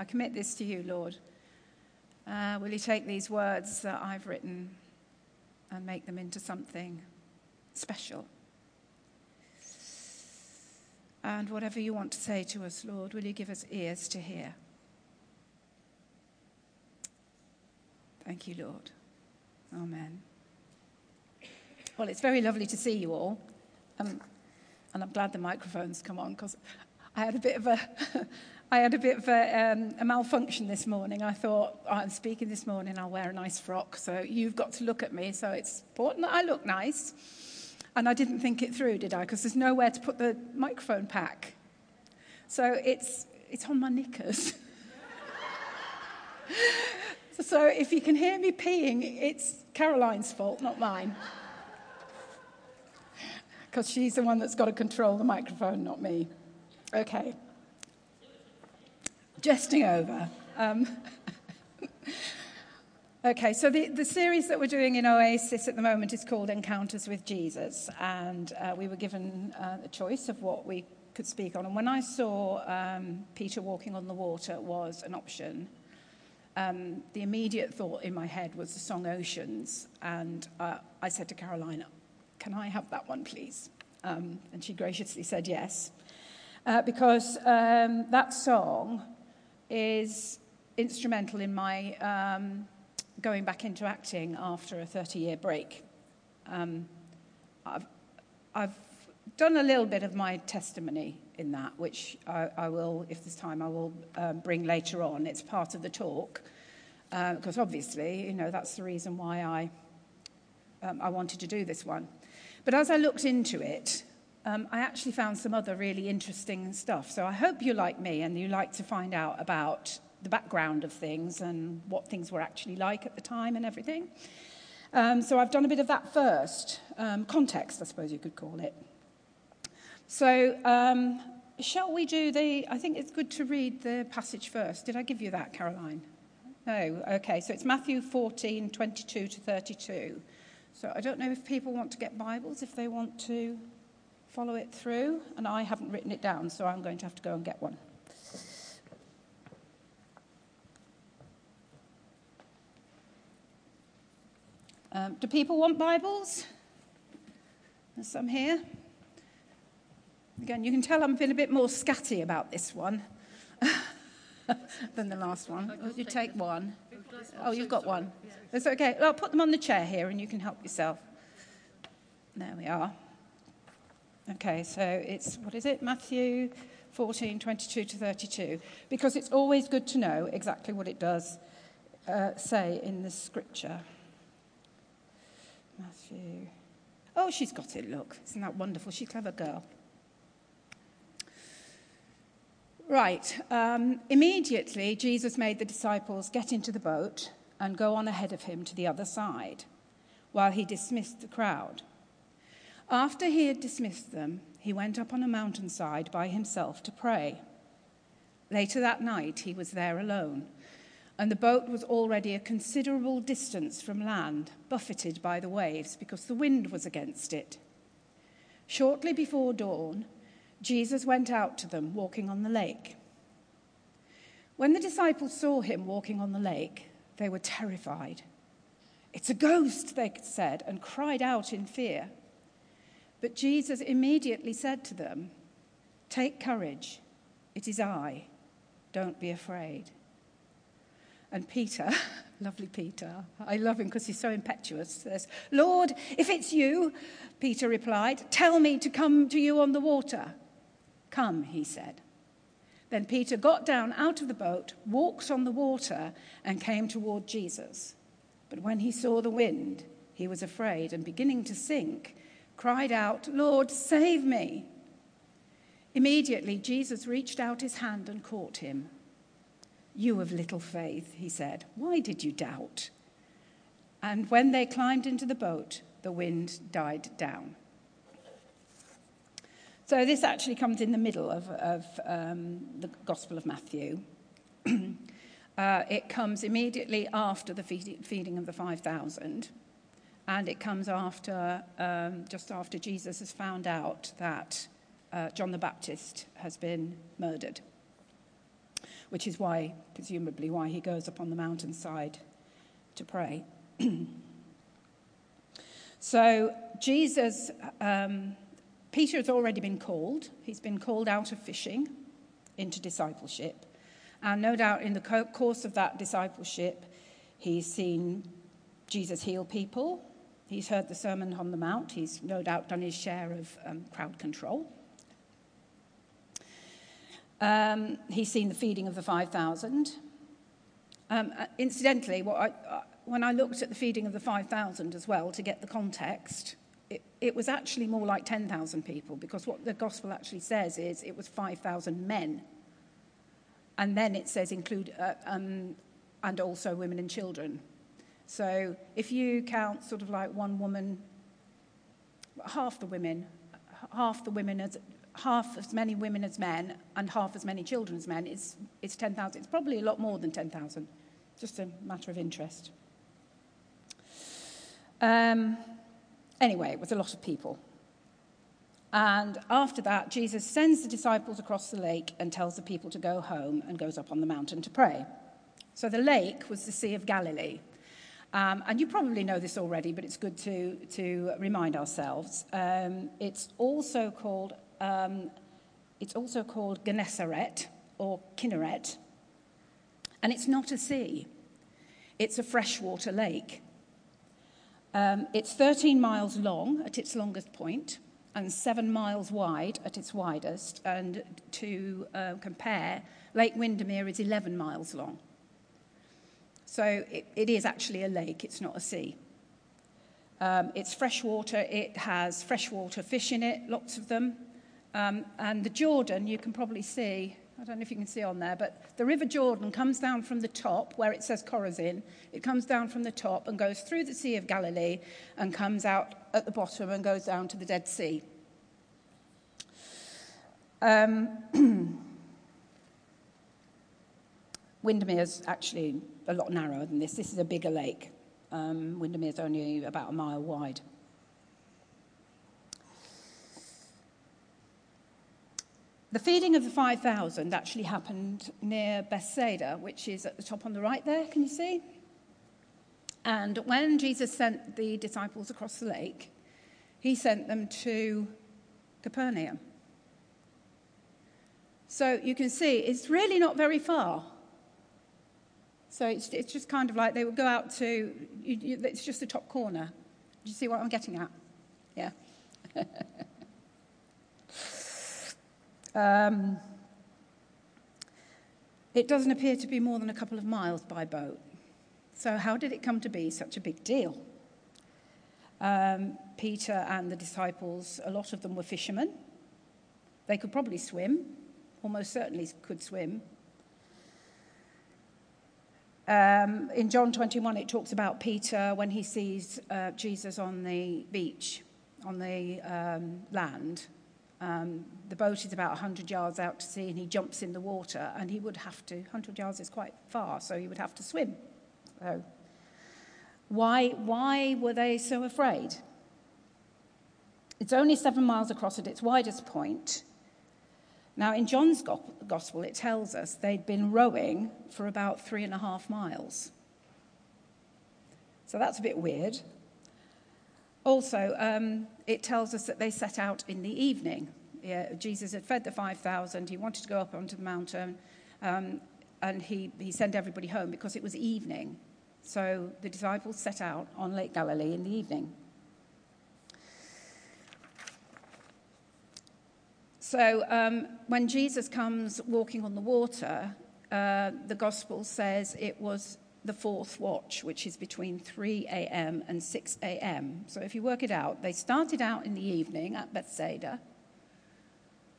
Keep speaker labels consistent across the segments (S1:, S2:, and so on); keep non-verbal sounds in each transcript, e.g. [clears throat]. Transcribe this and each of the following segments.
S1: I commit this to you, Lord. Uh, will you take these words that I've written and make them into something special? And whatever you want to say to us, Lord, will you give us ears to hear? Thank you, Lord. Amen. Well, it's very lovely to see you all. Um, and I'm glad the microphones come on because I had a bit of a, [laughs] I had a bit of a, um, a, malfunction this morning. I thought, oh, I'm speaking this morning, I'll wear a nice frock. So you've got to look at me. So it's important that I look nice. And I didn't think it through, did I? Because there's nowhere to put the microphone pack. So it's, it's on my knickers. [laughs] so if you can hear me peeing, it's Caroline's fault, not mine. Because she's the one that's got to control the microphone, not me. Okay. Jesting over. Um, [laughs] okay, so the, the series that we're doing in Oasis at the moment is called Encounters with Jesus. And uh, we were given uh, a choice of what we could speak on. And when I saw um, Peter walking on the water was an option, um, the immediate thought in my head was the song Oceans. And uh, I said to Caroline, Can I have that one, please? Um, and she graciously said yes uh, because um, that song is instrumental in my um, going back into acting after a 30 year break. Um, I've, I've done a little bit of my testimony in that, which I, I will, if there's time, I will um, bring later on. It's part of the talk, because uh, obviously, you know, that's the reason why I, um, I wanted to do this one. But as I looked into it, um, I actually found some other really interesting stuff. So I hope you like me and you like to find out about the background of things and what things were actually like at the time and everything. Um, so I've done a bit of that first. Um, context, I suppose you could call it. So um, shall we do the, I think it's good to read the passage first. Did I give you that, Caroline? No, okay. So it's Matthew 14, 22 to 32. So I don't know if people want to get Bibles, if they want to follow it through, and I haven't written it down, so I'm going to have to go and get one. Um, do people want Bibles? There's some here. Again, you can tell I'm being a bit more scatty about this one [laughs] than the last one. You take one. Oh, you've got one. That's okay. I'll put them on the chair here and you can help yourself. There we are. Okay, so it's, what is it? Matthew 14, 22 to 32. Because it's always good to know exactly what it does uh, say in the scripture. Matthew. Oh, she's got it, look. Isn't that wonderful? She's a clever girl. Right. Um, immediately, Jesus made the disciples get into the boat and go on ahead of him to the other side while he dismissed the crowd. After he had dismissed them, he went up on a mountainside by himself to pray. Later that night, he was there alone, and the boat was already a considerable distance from land, buffeted by the waves because the wind was against it. Shortly before dawn, Jesus went out to them walking on the lake. When the disciples saw him walking on the lake, they were terrified. It's a ghost, they said, and cried out in fear. But Jesus immediately said to them, Take courage, it is I, don't be afraid. And Peter, [laughs] lovely Peter, I love him because he's so impetuous, says, Lord, if it's you, Peter replied, tell me to come to you on the water. Come, he said. Then Peter got down out of the boat, walked on the water, and came toward Jesus. But when he saw the wind, he was afraid, and beginning to sink, cried out, Lord, save me. Immediately, Jesus reached out his hand and caught him. You of little faith, he said, why did you doubt? And when they climbed into the boat, the wind died down. So, this actually comes in the middle of, of um, the Gospel of Matthew. [clears throat] uh, it comes immediately after the feeding of the 5,000 and it comes after, um, just after Jesus has found out that uh, John the Baptist has been murdered. which is why, presumably, why he goes up on the mountainside to pray. [clears throat] so, Jesus, um, Peter has already been called. He's been called out of fishing into discipleship. And no doubt in the course of that discipleship, he's seen Jesus heal people. He's heard the Sermon on the Mount. He's no doubt done his share of um, crowd control. Um, he's seen the feeding of the 5,000. Um, uh, incidentally, I, uh, when I looked at the feeding of the 5,000 as well to get the context, it, it was actually more like 10,000 people because what the gospel actually says is it was 5,000 men. And then it says include, uh, um, and also women and children. So if you count sort of like one woman, half the women, half the women as half as many women as men and half as many children as men, it's, it's 10,000. It's probably a lot more than 10,000. Just a matter of interest. Um, anyway, it was a lot of people. And after that, Jesus sends the disciples across the lake and tells the people to go home and goes up on the mountain to pray. So the lake was the Sea of Galilee. Um, and you probably know this already, but it's good to, to remind ourselves. Um, it's also called um, it's also called Gennesaret or Kinneret. And it's not a sea, it's a freshwater lake. Um, it's 13 miles long at its longest point and seven miles wide at its widest. And to uh, compare, Lake Windermere is 11 miles long. So it, it is actually a lake, it's not a sea. Um, it's freshwater, it has freshwater fish in it, lots of them. Um, and the Jordan, you can probably see, I don't know if you can see on there, but the River Jordan comes down from the top where it says Chorazin. It comes down from the top and goes through the Sea of Galilee and comes out at the bottom and goes down to the Dead Sea. Um, [clears throat] Windermere is actually a lot narrower than this. This is a bigger lake. Um, Windermere is only about a mile wide. The feeding of the 5,000 actually happened near Bethsaida, which is at the top on the right there. Can you see? And when Jesus sent the disciples across the lake, he sent them to Capernaum. So you can see it's really not very far. So it's, it's just kind of like they would go out to, you, you, it's just the top corner. Do you see what I'm getting at? Yeah. [laughs] Um, it doesn't appear to be more than a couple of miles by boat. So, how did it come to be such a big deal? Um, Peter and the disciples, a lot of them were fishermen. They could probably swim, almost certainly could swim. Um, in John 21, it talks about Peter when he sees uh, Jesus on the beach, on the um, land, um, the boat is about 100 yards out to sea and he jumps in the water and he would have to, 100 yards is quite far, so he would have to swim. So, why, why were they so afraid? It's only seven miles across at its widest point. Now, in John's gospel, it tells us they'd been rowing for about three and a half miles. So that's a bit weird. Also, um, it tells us that they set out in the evening. Yeah, Jesus had fed the 5,000. He wanted to go up onto the mountain, um, and he, he sent everybody home because it was evening. So the disciples set out on Lake Galilee in the evening. So um, when Jesus comes walking on the water, uh, the gospel says it was the fourth watch, which is between 3 a.m. and 6 a.m. So if you work it out, they started out in the evening at Bethsaida.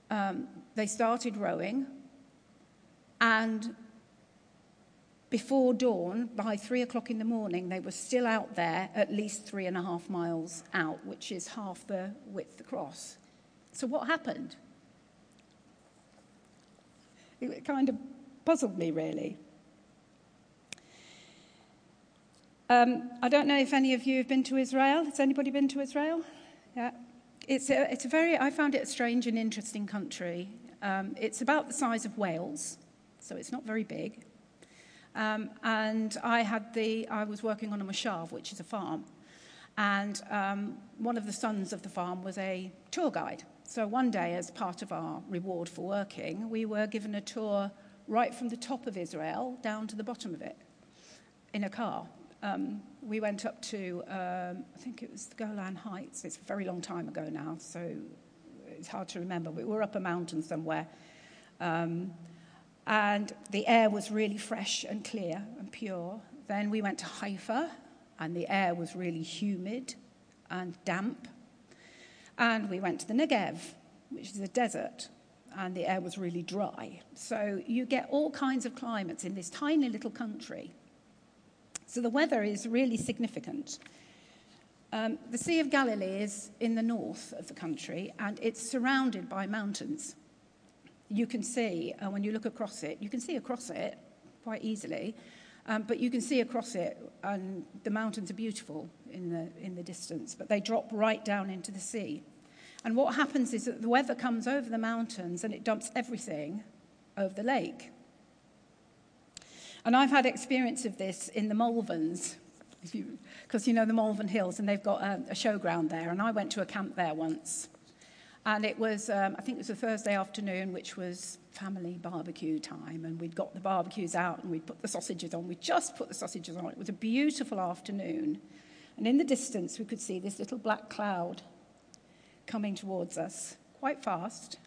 S1: Um, they started rowing, and before dawn, by three o'clock in the morning, they were still out there at least three and a half miles out, which is half the width across. So, what happened? It kind of puzzled me, really. Um, I don't know if any of you have been to Israel. Has anybody been to Israel? Yeah. It's a, it's a very, I found it a strange and interesting country. Um, it's about the size of Wales, so it's not very big. Um, and I had the, I was working on a moshav, which is a farm. And um, one of the sons of the farm was a tour guide. So one day, as part of our reward for working, we were given a tour right from the top of Israel down to the bottom of it in a car. Um, we went up to, um, I think it was the Golan Heights. It's a very long time ago now, so it's hard to remember. We were up a mountain somewhere. Um, and the air was really fresh and clear and pure. Then we went to Haifa, and the air was really humid and damp. And we went to the Negev, which is a desert, and the air was really dry. So you get all kinds of climates in this tiny little country. So the weather is really significant. Um, the Sea of Galilee is in the north of the country, and it's surrounded by mountains you can see, uh, when you look across it, you can see across it quite easily, um, but you can see across it, and the mountains are beautiful in the, in the distance, but they drop right down into the sea. And what happens is that the weather comes over the mountains and it dumps everything over the lake. And I've had experience of this in the Malverns, because you, know the Malvern Hills, and they've got a, a showground there. And I went to a camp there once. And it was, um, I think it was a Thursday afternoon, which was family barbecue time. And we'd got the barbecues out and we'd put the sausages on. We just put the sausages on. It was a beautiful afternoon. And in the distance, we could see this little black cloud coming towards us quite fast.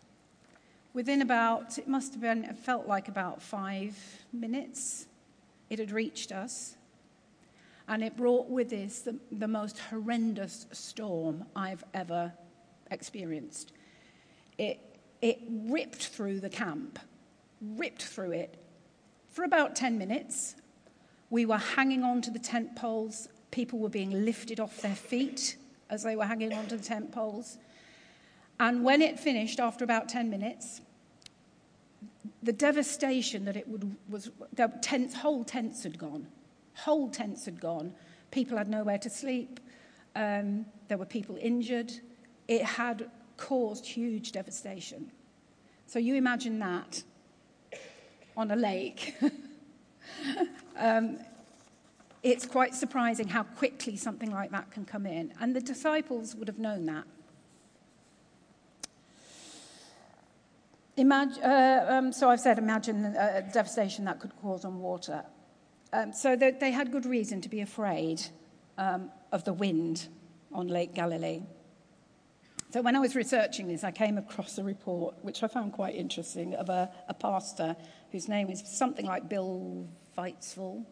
S1: Within about, it must have been, it felt like about five minutes, it had reached us. And it brought with it the, the most horrendous storm I've ever experienced. It, it ripped through the camp, ripped through it. For about 10 minutes, we were hanging on to the tent poles. People were being lifted off their feet as they were hanging onto the tent poles. And when it finished, after about 10 minutes, the devastation that it would, was, the tents, whole tents had gone. Whole tents had gone. People had nowhere to sleep. Um, there were people injured it had caused huge devastation. So you imagine that on a lake. [laughs] um, it's quite surprising how quickly something like that can come in. And the disciples would have known that. Imagine, uh, um, so I've said, imagine the uh, devastation that could cause on water. Um, so they, they, had good reason to be afraid um, of the wind on Lake Galilee. So when I was researching this, I came across a report, which I found quite interesting, of a, a pastor whose name is something like Bill Weitzvall.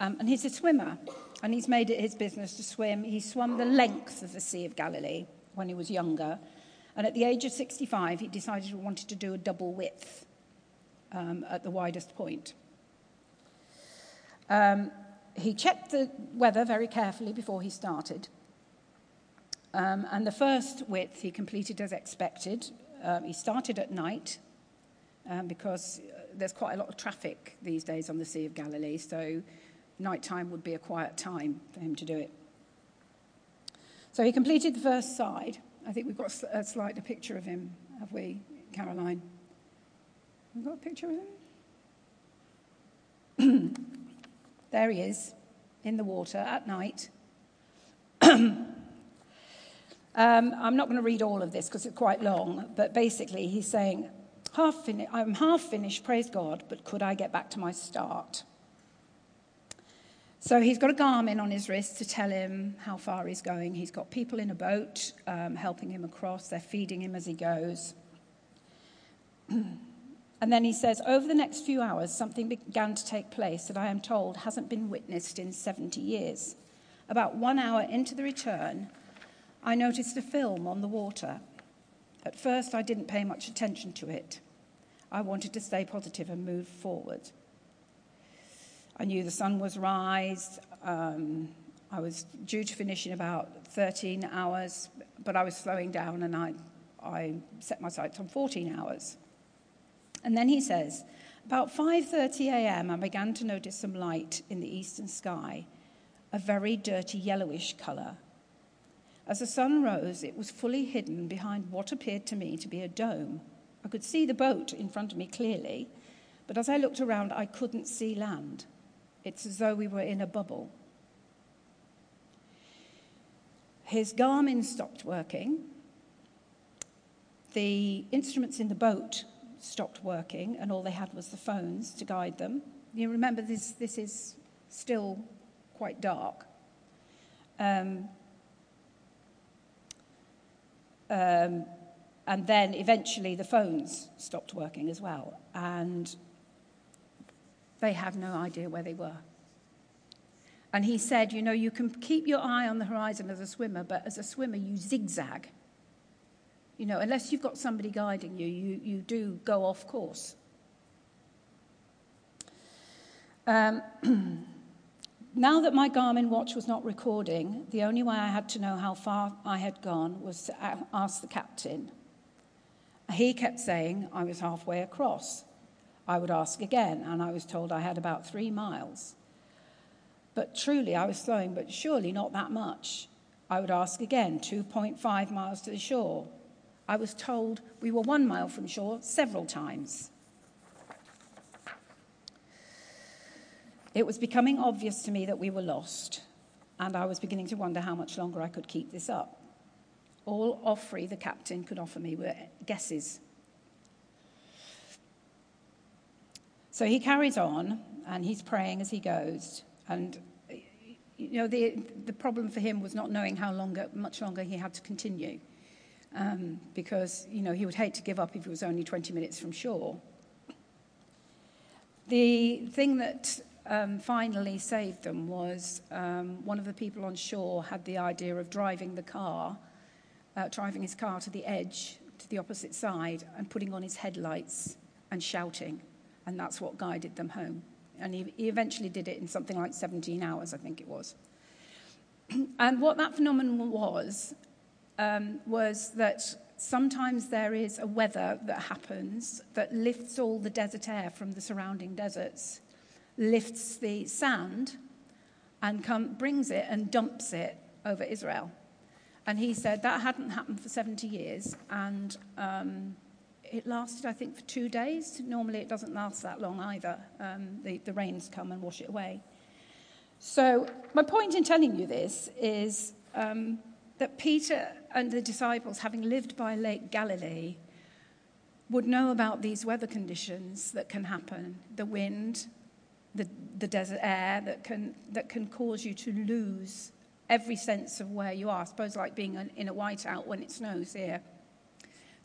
S1: Um, and he's a swimmer, and he's made it his business to swim. He swam the length of the Sea of Galilee when he was younger. And at the age of 65, he decided he wanted to do a double width um, at the widest point. Um, he checked the weather very carefully before he started. Um, and the first width he completed as expected. Um, he started at night um, because uh, there's quite a lot of traffic these days on the Sea of Galilee, so nighttime would be a quiet time for him to do it. So he completed the first side. I think we've got a slide, a picture of him, have we, Caroline? We've got a picture of him? [clears throat] there he is, in the water at night. [clears throat] Um, I'm not going to read all of this because it's quite long, but basically he's saying, half fin- I'm half finished, praise God, but could I get back to my start? So he's got a Garmin on his wrist to tell him how far he's going. He's got people in a boat um, helping him across, they're feeding him as he goes. [clears throat] and then he says, Over the next few hours, something began to take place that I am told hasn't been witnessed in 70 years. About one hour into the return, I noticed a film on the water. At first, I didn't pay much attention to it. I wanted to stay positive and move forward. I knew the sun was rise. Um, I was due to finish in about 13 hours, but I was slowing down and I, I set my sights on 14 hours. And then he says, about 5:30 a.m., I began to notice some light in the eastern sky, a very dirty yellowish color as the sun rose, it was fully hidden behind what appeared to me to be a dome. I could see the boat in front of me clearly, But as I looked around, I couldn't see land. It's as though we were in a bubble. His Garmin stopped working. The instruments in the boat stopped working, and all they had was the phones to guide them. You remember, this, this is still quite dark. Um, um, and then eventually the phones stopped working as well. And they have no idea where they were. And he said, You know, you can keep your eye on the horizon as a swimmer, but as a swimmer, you zigzag. You know, unless you've got somebody guiding you, you, you do go off course. Um, [clears throat] now that my Garmin watch was not recording, the only way I had to know how far I had gone was to ask the captain. He kept saying I was halfway across. I would ask again, and I was told I had about three miles. But truly, I was slowing, but surely not that much. I would ask again, 2.5 miles to the shore. I was told we were one mile from shore several times. It was becoming obvious to me that we were lost, and I was beginning to wonder how much longer I could keep this up. All Offrey, the captain, could offer me were guesses So he carries on and he's praying as he goes. And, you know, the, the problem for him was not knowing how longer, much longer he had to continue. Um, because, you know, he would hate to give up if it was only 20 minutes from shore. The thing that um, finally saved them was um, one of the people on shore had the idea of driving the car, uh, driving his car to the edge, to the opposite side, and putting on his headlights and shouting and that's what guided them home. And he, he eventually did it in something like 17 hours, I think it was. [clears throat] and what that phenomenon was, um, was that sometimes there is a weather that happens that lifts all the desert air from the surrounding deserts, lifts the sand, and come, brings it and dumps it over Israel. And he said that hadn't happened for 70 years, and um, it lasted, I think, for two days. Normally, it doesn't last that long either. Um, the, the rains come and wash it away. So, my point in telling you this is um, that Peter and the disciples, having lived by Lake Galilee, would know about these weather conditions that can happen the wind, the, the desert air that can, that can cause you to lose every sense of where you are. I suppose, like being in a whiteout when it snows here.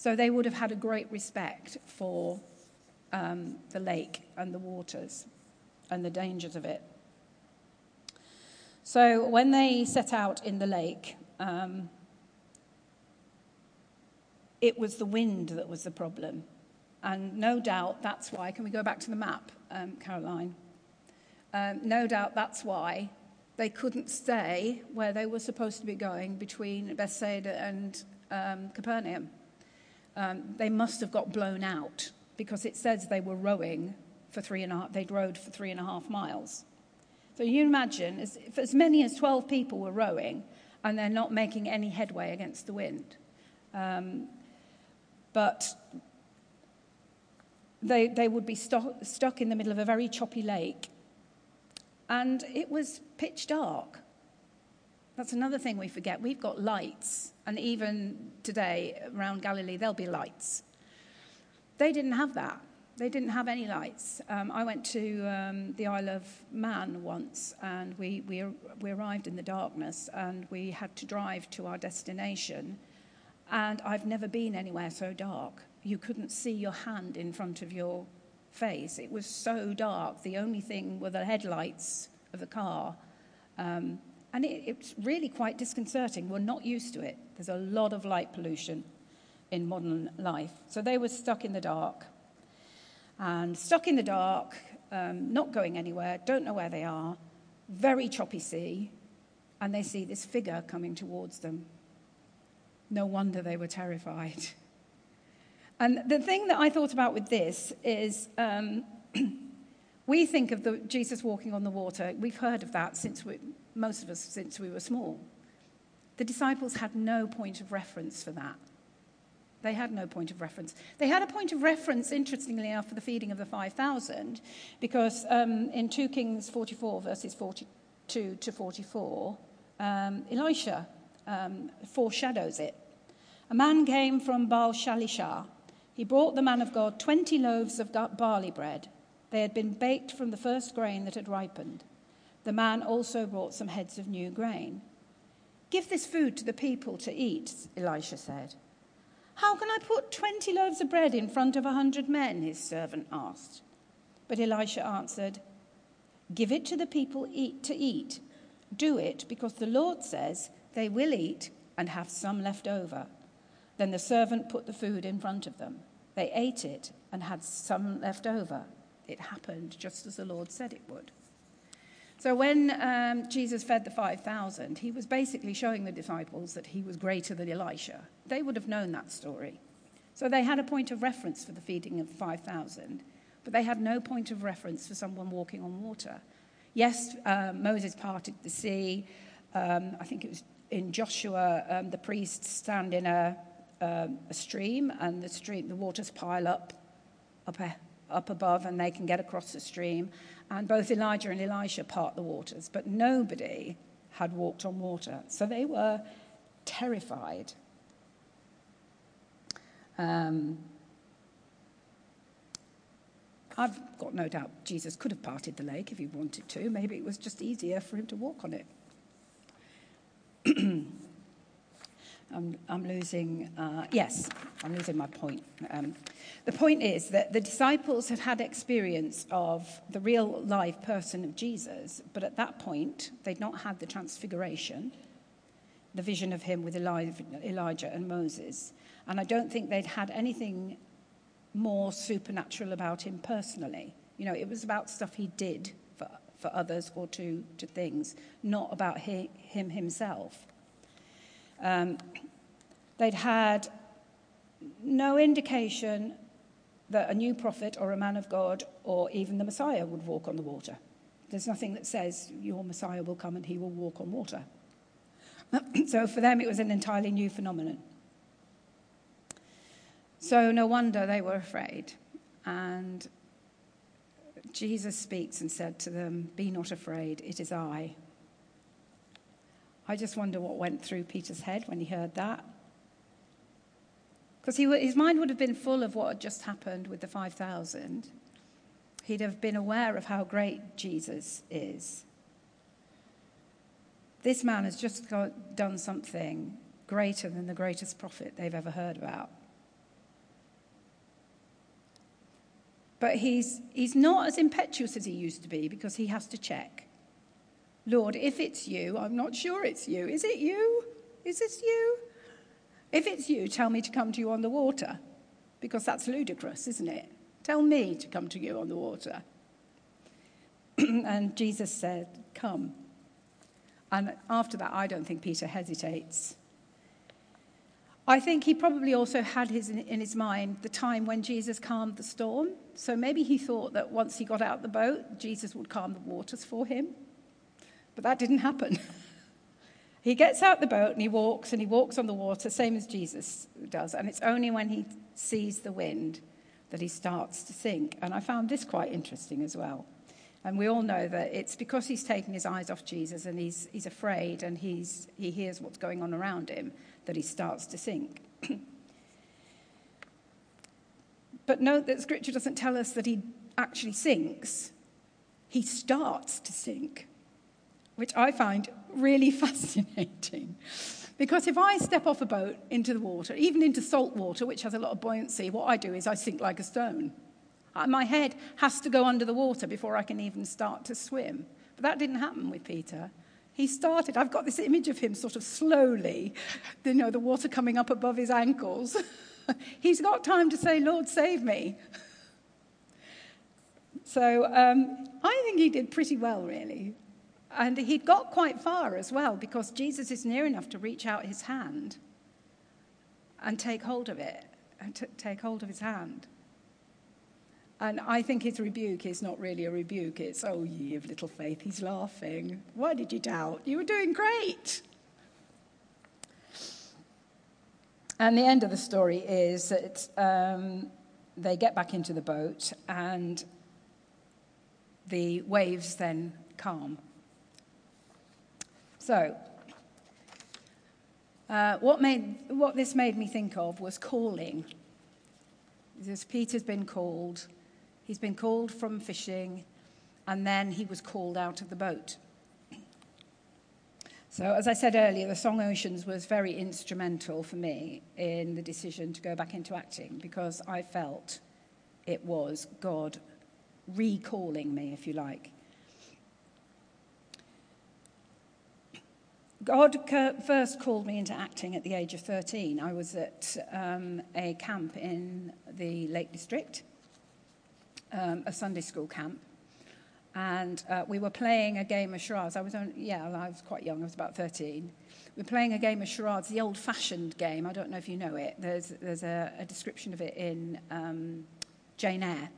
S1: So they would have had a great respect for um, the lake and the waters and the dangers of it. So when they set out in the lake, um, it was the wind that was the problem. And no doubt that's why, can we go back to the map, um, Caroline? Um, no doubt that's why they couldn't stay where they were supposed to be going between Bethsaida and um, Capernaum um, they must have got blown out because it says they were rowing for three and a half, they'd rowed for three and a half miles. So you imagine as, if as many as 12 people were rowing and they're not making any headway against the wind. Um, but they, they would be sto- stuck in the middle of a very choppy lake. And it was pitch dark. That's another thing we forget. We've got lights, and even today around Galilee, there'll be lights. They didn't have that. They didn't have any lights. Um, I went to um, the Isle of Man once, and we, we, we arrived in the darkness, and we had to drive to our destination. And I've never been anywhere so dark. You couldn't see your hand in front of your face. It was so dark. The only thing were the headlights of the car. Um, and it, it's really quite disconcerting. We're not used to it. There's a lot of light pollution in modern life. So they were stuck in the dark. And stuck in the dark, um, not going anywhere, don't know where they are, very choppy sea, and they see this figure coming towards them. No wonder they were terrified. [laughs] And the thing that I thought about with this is um, [clears throat] we think of the, Jesus walking on the water. We've heard of that since we, most of us since we were small. The disciples had no point of reference for that. They had no point of reference. They had a point of reference, interestingly enough, for the feeding of the 5,000, because um, in 2 Kings 44, verses 42 to 44, um, Elisha um, foreshadows it. A man came from Baal Shalishah. He brought the man of God 20 loaves of barley bread. They had been baked from the first grain that had ripened. The man also brought some heads of new grain. Give this food to the people to eat, Elisha said. How can I put 20 loaves of bread in front of a hundred men? his servant asked. But Elisha answered, Give it to the people eat to eat. Do it because the Lord says they will eat and have some left over. Then the servant put the food in front of them. They ate it and had some left over. It happened just as the Lord said it would. So when um, Jesus fed the 5,000, he was basically showing the disciples that he was greater than Elisha. They would have known that story. So they had a point of reference for the feeding of 5,000, but they had no point of reference for someone walking on water. Yes, uh, Moses parted the sea. Um, I think it was in Joshua, um, the priests stand in a, um, a stream, and the stream, the waters pile up, up, up above, and they can get across the stream. And both Elijah and Elisha part the waters, but nobody had walked on water. So they were terrified. Um, I've got no doubt Jesus could have parted the lake if he wanted to. Maybe it was just easier for him to walk on it. [clears throat] I'm, I'm losing, uh, yes, I'm losing my point. Um, the point is that the disciples had had experience of the real live person of Jesus, but at that point, they'd not had the transfiguration, the vision of him with Elijah and Moses. And I don't think they'd had anything more supernatural about him personally. You know, it was about stuff he did for, for others or to, to things, not about he, him himself. Um, they'd had no indication that a new prophet or a man of God or even the Messiah would walk on the water. There's nothing that says your Messiah will come and he will walk on water. [clears throat] so for them, it was an entirely new phenomenon. So no wonder they were afraid. And Jesus speaks and said to them, Be not afraid, it is I. I just wonder what went through Peter's head when he heard that. Because his mind would have been full of what had just happened with the 5,000. He'd have been aware of how great Jesus is. This man has just got, done something greater than the greatest prophet they've ever heard about. But he's, he's not as impetuous as he used to be because he has to check. Lord, if it's you, I'm not sure it's you. Is it you? Is this you? If it's you, tell me to come to you on the water, because that's ludicrous, isn't it? Tell me to come to you on the water. [clears throat] and Jesus said, Come. And after that, I don't think Peter hesitates. I think he probably also had his, in his mind the time when Jesus calmed the storm. So maybe he thought that once he got out the boat, Jesus would calm the waters for him. But that didn't happen. [laughs] He gets out the boat and he walks and he walks on the water, same as Jesus does. And it's only when he sees the wind that he starts to sink. And I found this quite interesting as well. And we all know that it's because he's taking his eyes off Jesus and he's, he's afraid and he's, he hears what's going on around him that he starts to sink. [clears throat] but note that scripture doesn't tell us that he actually sinks, he starts to sink which I find really [laughs] fascinating. Because if I step off a boat into the water, even into salt water, which has a lot of buoyancy, what I do is I sink like a stone. Uh, my head has to go under the water before I can even start to swim. But that didn't happen with Peter. He started, I've got this image of him sort of slowly, [laughs] you know, the water coming up above his ankles. [laughs] He's got time to say, Lord, save me. So um, I think he did pretty well, really. And he'd got quite far as well because Jesus is near enough to reach out his hand and take hold of it, and t- take hold of his hand. And I think his rebuke is not really a rebuke. It's, oh, ye of little faith. He's laughing. Why did you doubt? You were doing great. And the end of the story is that um, they get back into the boat and the waves then calm. So, uh, what, made, what this made me think of was calling. Because Peter's been called, he's been called from fishing, and then he was called out of the boat. So, as I said earlier, the song Oceans was very instrumental for me in the decision to go back into acting because I felt it was God recalling me, if you like. God first called me into acting at the age of 13. I was at um, a camp in the Lake District, um, a Sunday school camp, and uh, we were playing a game of charades. I was yeah, I was quite young. I was about 13. We were playing a game of charades, the old-fashioned game. I don't know if you know it. There's, there's a, a description of it in um, Jane Eyre.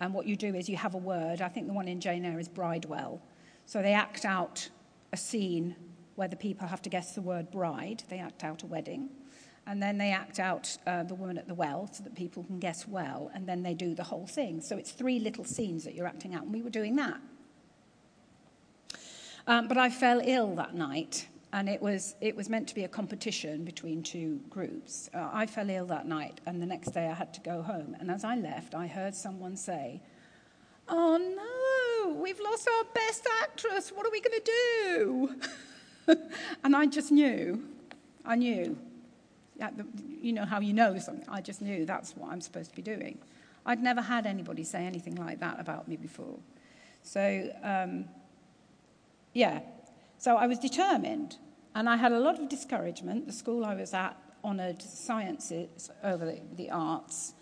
S1: And what you do is you have a word. I think the one in Jane Eyre is bridewell. So they act out a scene where the people have to guess the word bride. They act out a wedding. And then they act out uh, the woman at the well so that people can guess well, and then they do the whole thing. So it's three little scenes that you're acting out, and we were doing that. Um, but I fell ill that night, and it was, it was meant to be a competition between two groups. Uh, I fell ill that night, and the next day I had to go home. And as I left, I heard someone say, Oh no, we've lost our best actress. What are we going to do? [laughs] [laughs] and I just knew. I knew you know how you know something. I just knew that's what I'm supposed to be doing. I'd never had anybody say anything like that about me before. So, um, yeah. So I was determined. And I had a lot of discouragement. The school I was at honoured sciences over the, the arts.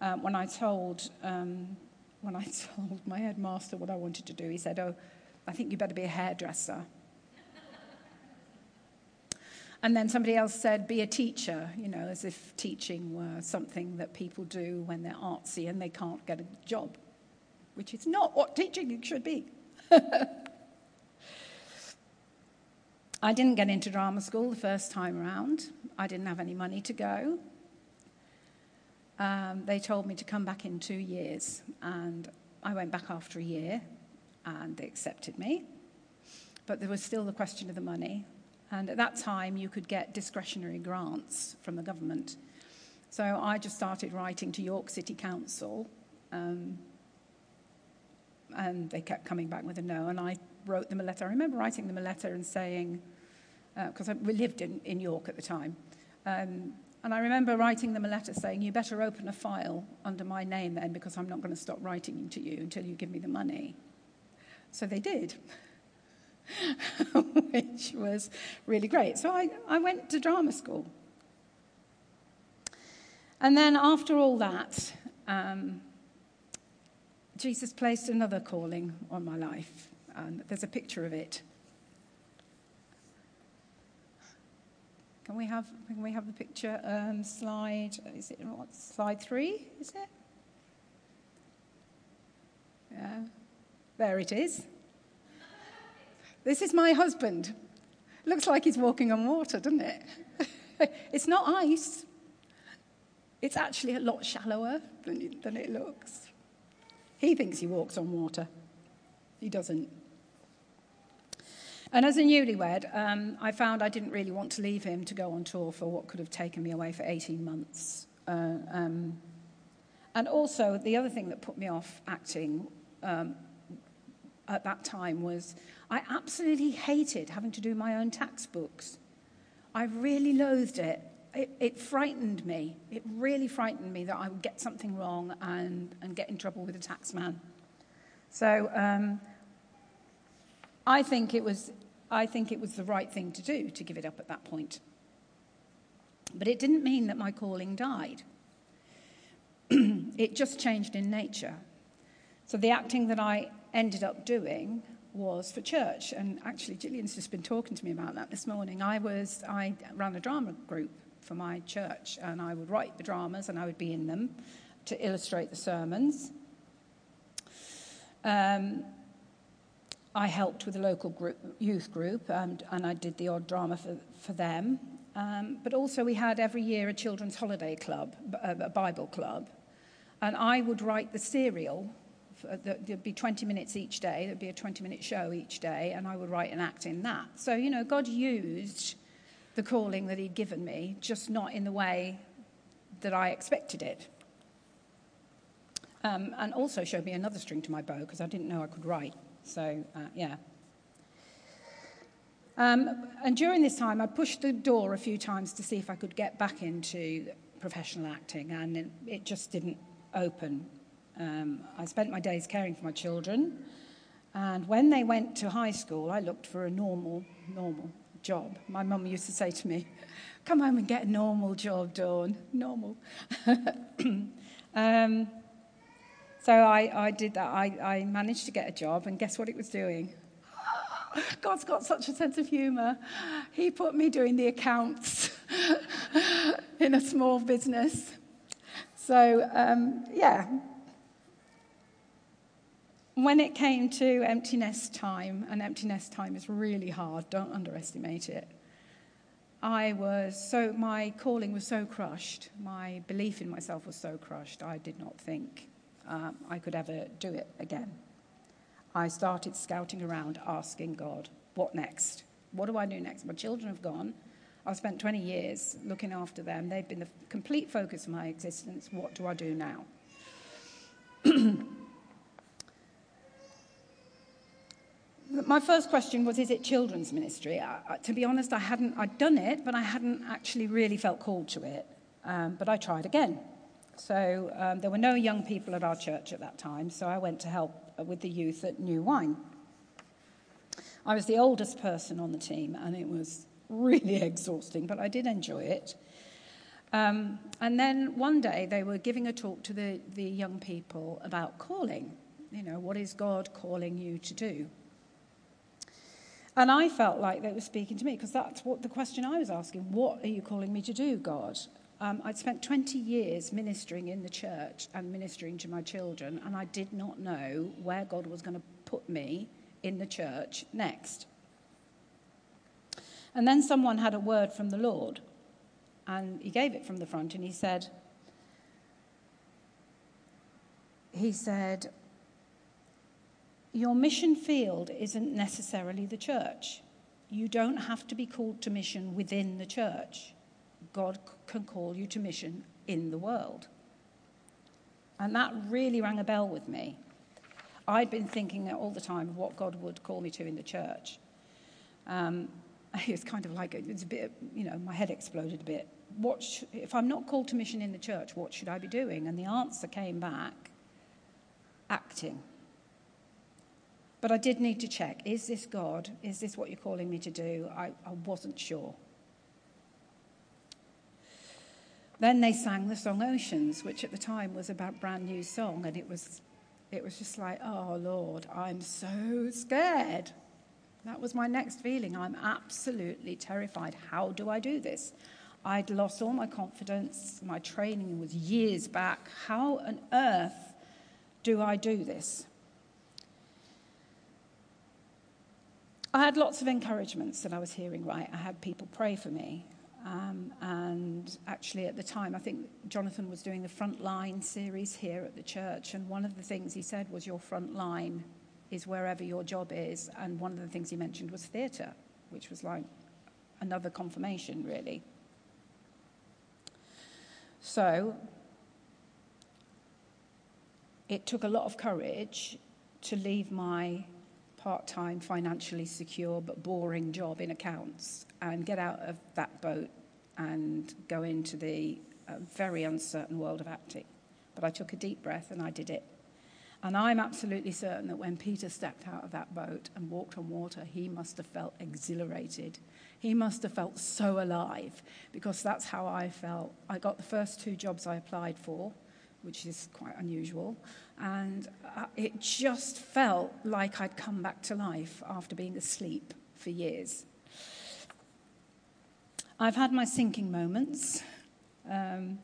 S1: Um, when I told um, when I [laughs] told my headmaster what I wanted to do, he said, "Oh, I think you better be a hairdresser." And then somebody else said, be a teacher, you know, as if teaching were something that people do when they're artsy and they can't get a job, which is not what teaching should be. [laughs] I didn't get into drama school the first time around. I didn't have any money to go. Um, they told me to come back in two years, and I went back after a year, and they accepted me. But there was still the question of the money, and at that time, you could get discretionary grants from the government. So I just started writing to York City Council, um, and they kept coming back with a no. And I wrote them a letter. I remember writing them a letter and saying, because uh, we lived in, in York at the time, um, and I remember writing them a letter saying, You better open a file under my name then, because I'm not going to stop writing to you until you give me the money. So they did. [laughs] which was really great. So I, I went to drama school. And then after all that, um, Jesus placed another calling on my life. And there's a picture of it. Can we have, can we have the picture um, slide? Is it what, slide three? Is it? Yeah. There it is. This is my husband. Looks like he's walking on water, doesn't it? [laughs] it's not ice. It's actually a lot shallower than, than it looks. He thinks he walks on water. He doesn't. And as a newlywed, um, I found I didn't really want to leave him to go on tour for what could have taken me away for 18 months. Uh, um, and also, the other thing that put me off acting um, at that time was I absolutely hated having to do my own tax books. I really loathed it. It, it frightened me. It really frightened me that I would get something wrong and, and get in trouble with a tax man. So um, I, think it was, I think it was the right thing to do to give it up at that point. But it didn't mean that my calling died. [clears throat] it just changed in nature. So the acting that I ended up doing was for church. And actually, Gillian's just been talking to me about that this morning. I was I ran a drama group for my church, and I would write the dramas, and I would be in them to illustrate the sermons. Um, I helped with a local group, youth group, and, and I did the odd drama for, for them. Um, but also, we had every year a children's holiday club, a Bible club. And I would write the serial. There'd be 20 minutes each day. There'd be a 20 minute show each day. And I would write an act in that. So, you know, God used the calling that He'd given me, just not in the way that I expected it. Um, and also showed me another string to my bow because I didn't know I could write. So, uh, yeah. Um, and during this time, I pushed the door a few times to see if I could get back into professional acting, and it just didn't open. Um, I spent my days caring for my children, and when they went to high school, I looked for a normal, normal job. My mum used to say to me, "Come home and get a normal job, Dawn. Normal." [coughs] um, so I, I did that. I, I managed to get a job, and guess what it was doing? [gasps] God's got such a sense of humour. He put me doing the accounts [laughs] in a small business. So, um, yeah. When it came to empty nest time, and empty nest time is really hard, don't underestimate it. I was so, my calling was so crushed, my belief in myself was so crushed, I did not think um, I could ever do it again. I started scouting around asking God, what next? What do I do next? My children have gone. I've spent 20 years looking after them. They've been the complete focus of my existence. What do I do now? [clears throat] my first question was, is it children's ministry? I, to be honest, I hadn't, I'd done it, but I hadn't actually really felt called to it. Um, but I tried again. So um, there were no young people at our church at that time, so I went to help with the youth at New Wine. I was the oldest person on the team, and it was really [laughs] exhausting, but I did enjoy it. Um, and then one day they were giving a talk to the, the young people about calling. You know, what is God calling you to do? And I felt like they were speaking to me because that's what the question I was asking. What are you calling me to do, God? Um, I'd spent 20 years ministering in the church and ministering to my children, and I did not know where God was going to put me in the church next. And then someone had a word from the Lord, and he gave it from the front, and he said, he said, Your mission field isn't necessarily the church. You don't have to be called to mission within the church. God can call you to mission in the world. And that really rang a bell with me. I'd been thinking all the time of what God would call me to in the church. Um, [laughs] it was kind of like, it was a bit, you know, my head exploded a bit. What sh- if I'm not called to mission in the church, what should I be doing? And the answer came back acting. But I did need to check is this God? Is this what you're calling me to do? I, I wasn't sure. Then they sang the song Oceans, which at the time was a brand new song, and it was, it was just like, oh Lord, I'm so scared. That was my next feeling. I'm absolutely terrified. How do I do this? I'd lost all my confidence. My training was years back. How on earth do I do this? I had lots of encouragements that I was hearing right. I had people pray for me. Um, and actually, at the time, I think Jonathan was doing the Frontline series here at the church. And one of the things he said was, Your front line is wherever your job is. And one of the things he mentioned was theatre, which was like another confirmation, really. So, it took a lot of courage to leave my part time, financially secure but boring job in accounts and get out of that boat and go into the uh, very uncertain world of acting. But I took a deep breath and I did it. And I'm absolutely certain that when Peter stepped out of that boat and walked on water, he must have felt exhilarated. He must have felt so alive because that's how I felt. I got the first two jobs I applied for, which is quite unusual. And uh, it just felt like I'd come back to life after being asleep for years. I've had my sinking moments. Um,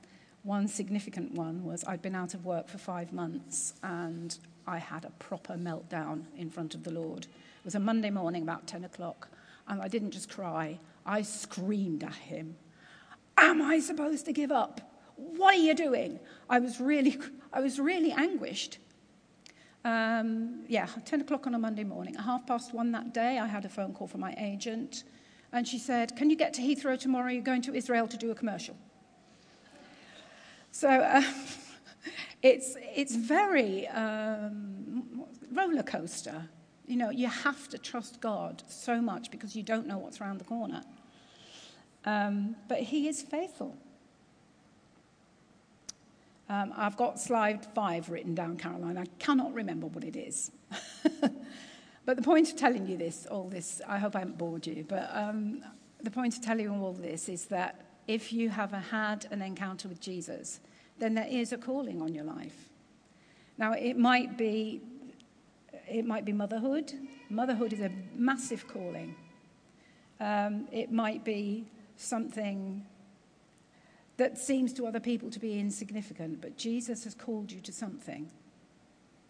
S1: one significant one was I'd been out of work for five months and I had a proper meltdown in front of the Lord. It was a Monday morning, about 10 o'clock. And I didn't just cry, I screamed at him. Am I supposed to give up? What are you doing? I was really, [laughs] I was really anguished. Um, yeah, 10 o'clock on a Monday morning. At half past one that day, I had a phone call from my agent, and she said, Can you get to Heathrow tomorrow? You're going to Israel to do a commercial. So uh, [laughs] it's, it's very um, roller coaster. You know, you have to trust God so much because you don't know what's around the corner. Um, but He is faithful. Um, I've got slide five written down, Caroline. I cannot remember what it is. [laughs] but the point of telling you this, all this, I hope I haven't bored you, but um, the point of telling you all this is that if you have had an encounter with Jesus, then there is a calling on your life. Now, it might be, it might be motherhood. Motherhood is a massive calling. Um, it might be something that seems to other people to be insignificant, but Jesus has called you to something.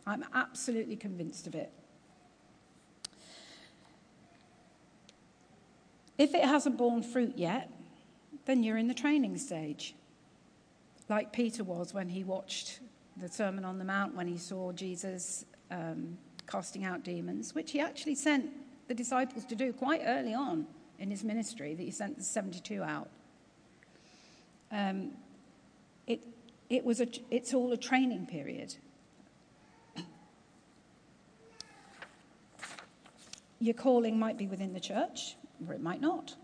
S1: I'm absolutely convinced of it. If it hasn't borne fruit yet, then you're in the training stage. Like Peter was when he watched the Sermon on the Mount, when he saw Jesus um, casting out demons, which he actually sent the disciples to do quite early on in his ministry, that he sent the 72 out. Um, it, it was a, it's all a training period. Your calling might be within the church, or it might not.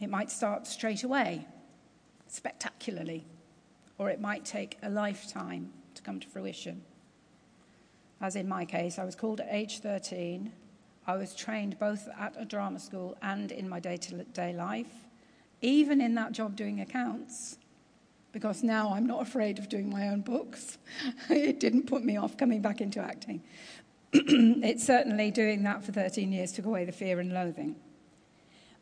S1: It might start straight away, spectacularly, or it might take a lifetime to come to fruition. As in my case, I was called at age 13. I was trained both at a drama school and in my day to day life even in that job doing accounts, because now I'm not afraid of doing my own books. [laughs] it didn't put me off coming back into acting. [clears throat] it's certainly doing that for 13 years took away the fear and loathing.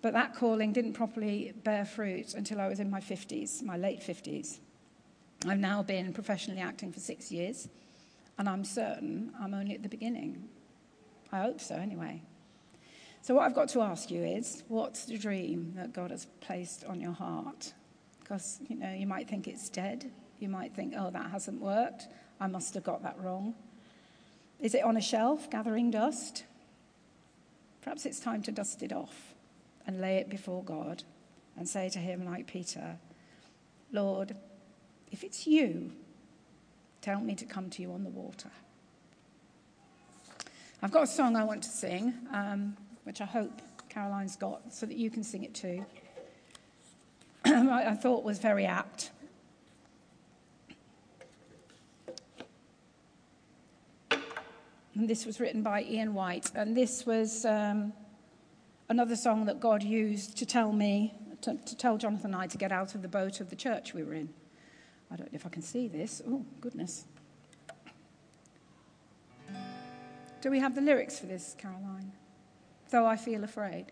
S1: But that calling didn't properly bear fruit until I was in my 50s, my late 50s. I've now been professionally acting for six years, and I'm certain I'm only at the beginning. I hope so, anyway. So, what I've got to ask you is what's the dream that God has placed on your heart? Because, you know, you might think it's dead. You might think, oh, that hasn't worked. I must have got that wrong. Is it on a shelf gathering dust? Perhaps it's time to dust it off and lay it before God and say to Him, like Peter, Lord, if it's you, tell me to come to you on the water. I've got a song I want to sing. Um, which I hope Caroline's got so that you can sing it too. [clears throat] I thought was very apt. And this was written by Ian White, and this was um, another song that God used to tell me, to, to tell Jonathan and I to get out of the boat of the church we were in. I don't know if I can see this. Oh, goodness. Do we have the lyrics for this, Caroline? Though I feel afraid.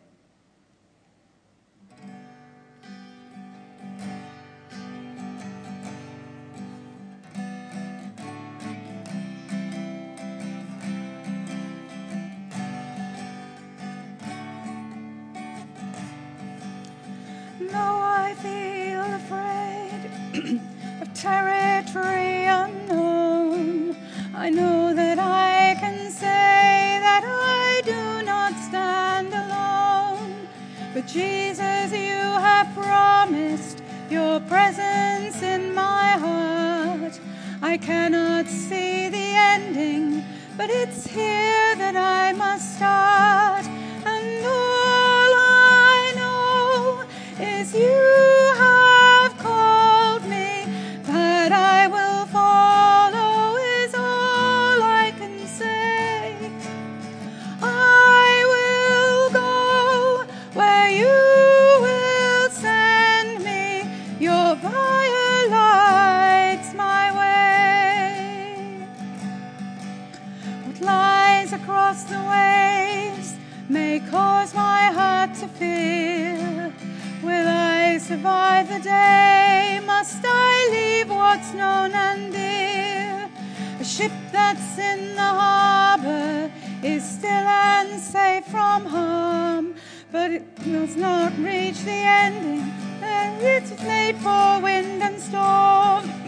S1: presence in my heart. I cannot see the ending, but it's here. the fire lights my way. What lies across the waves may cause my heart to fear. Will I survive the day? Must I leave what's known and dear? A ship that's in the harbor is still unsafe from harm, but it does not reach the ending and it's made for wind and storm.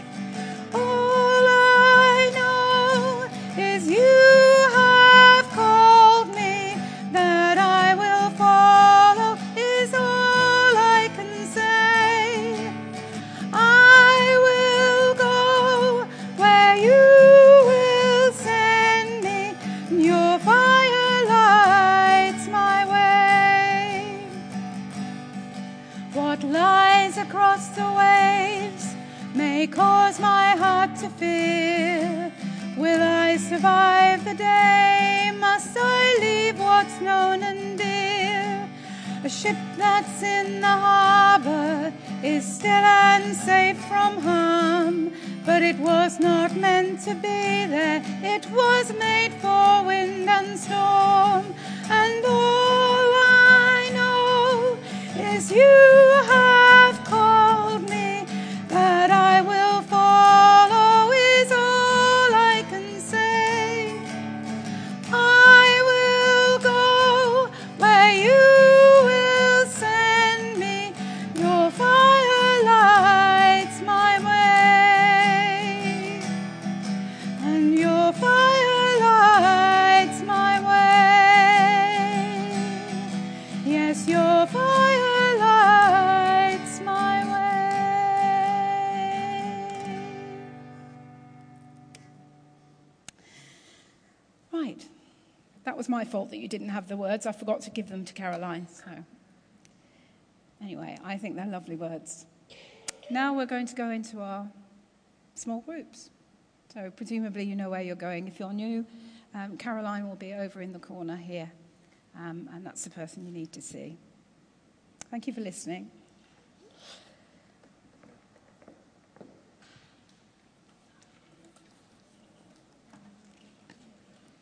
S1: Cause my heart to fear. Will I survive the day? Must I leave what's known and dear? A ship that's in the harbor is still and safe from harm, but it was not meant to be there. It was made for wind and storm, and all I know is you fault that you didn't have the words. I forgot to give them to Caroline. So, anyway, I think they're lovely words. Now we're going to go into our small groups. So, presumably, you know where you're going. If you're new, um, Caroline will be over in the corner here, um, and that's the person you need to see. Thank you for listening.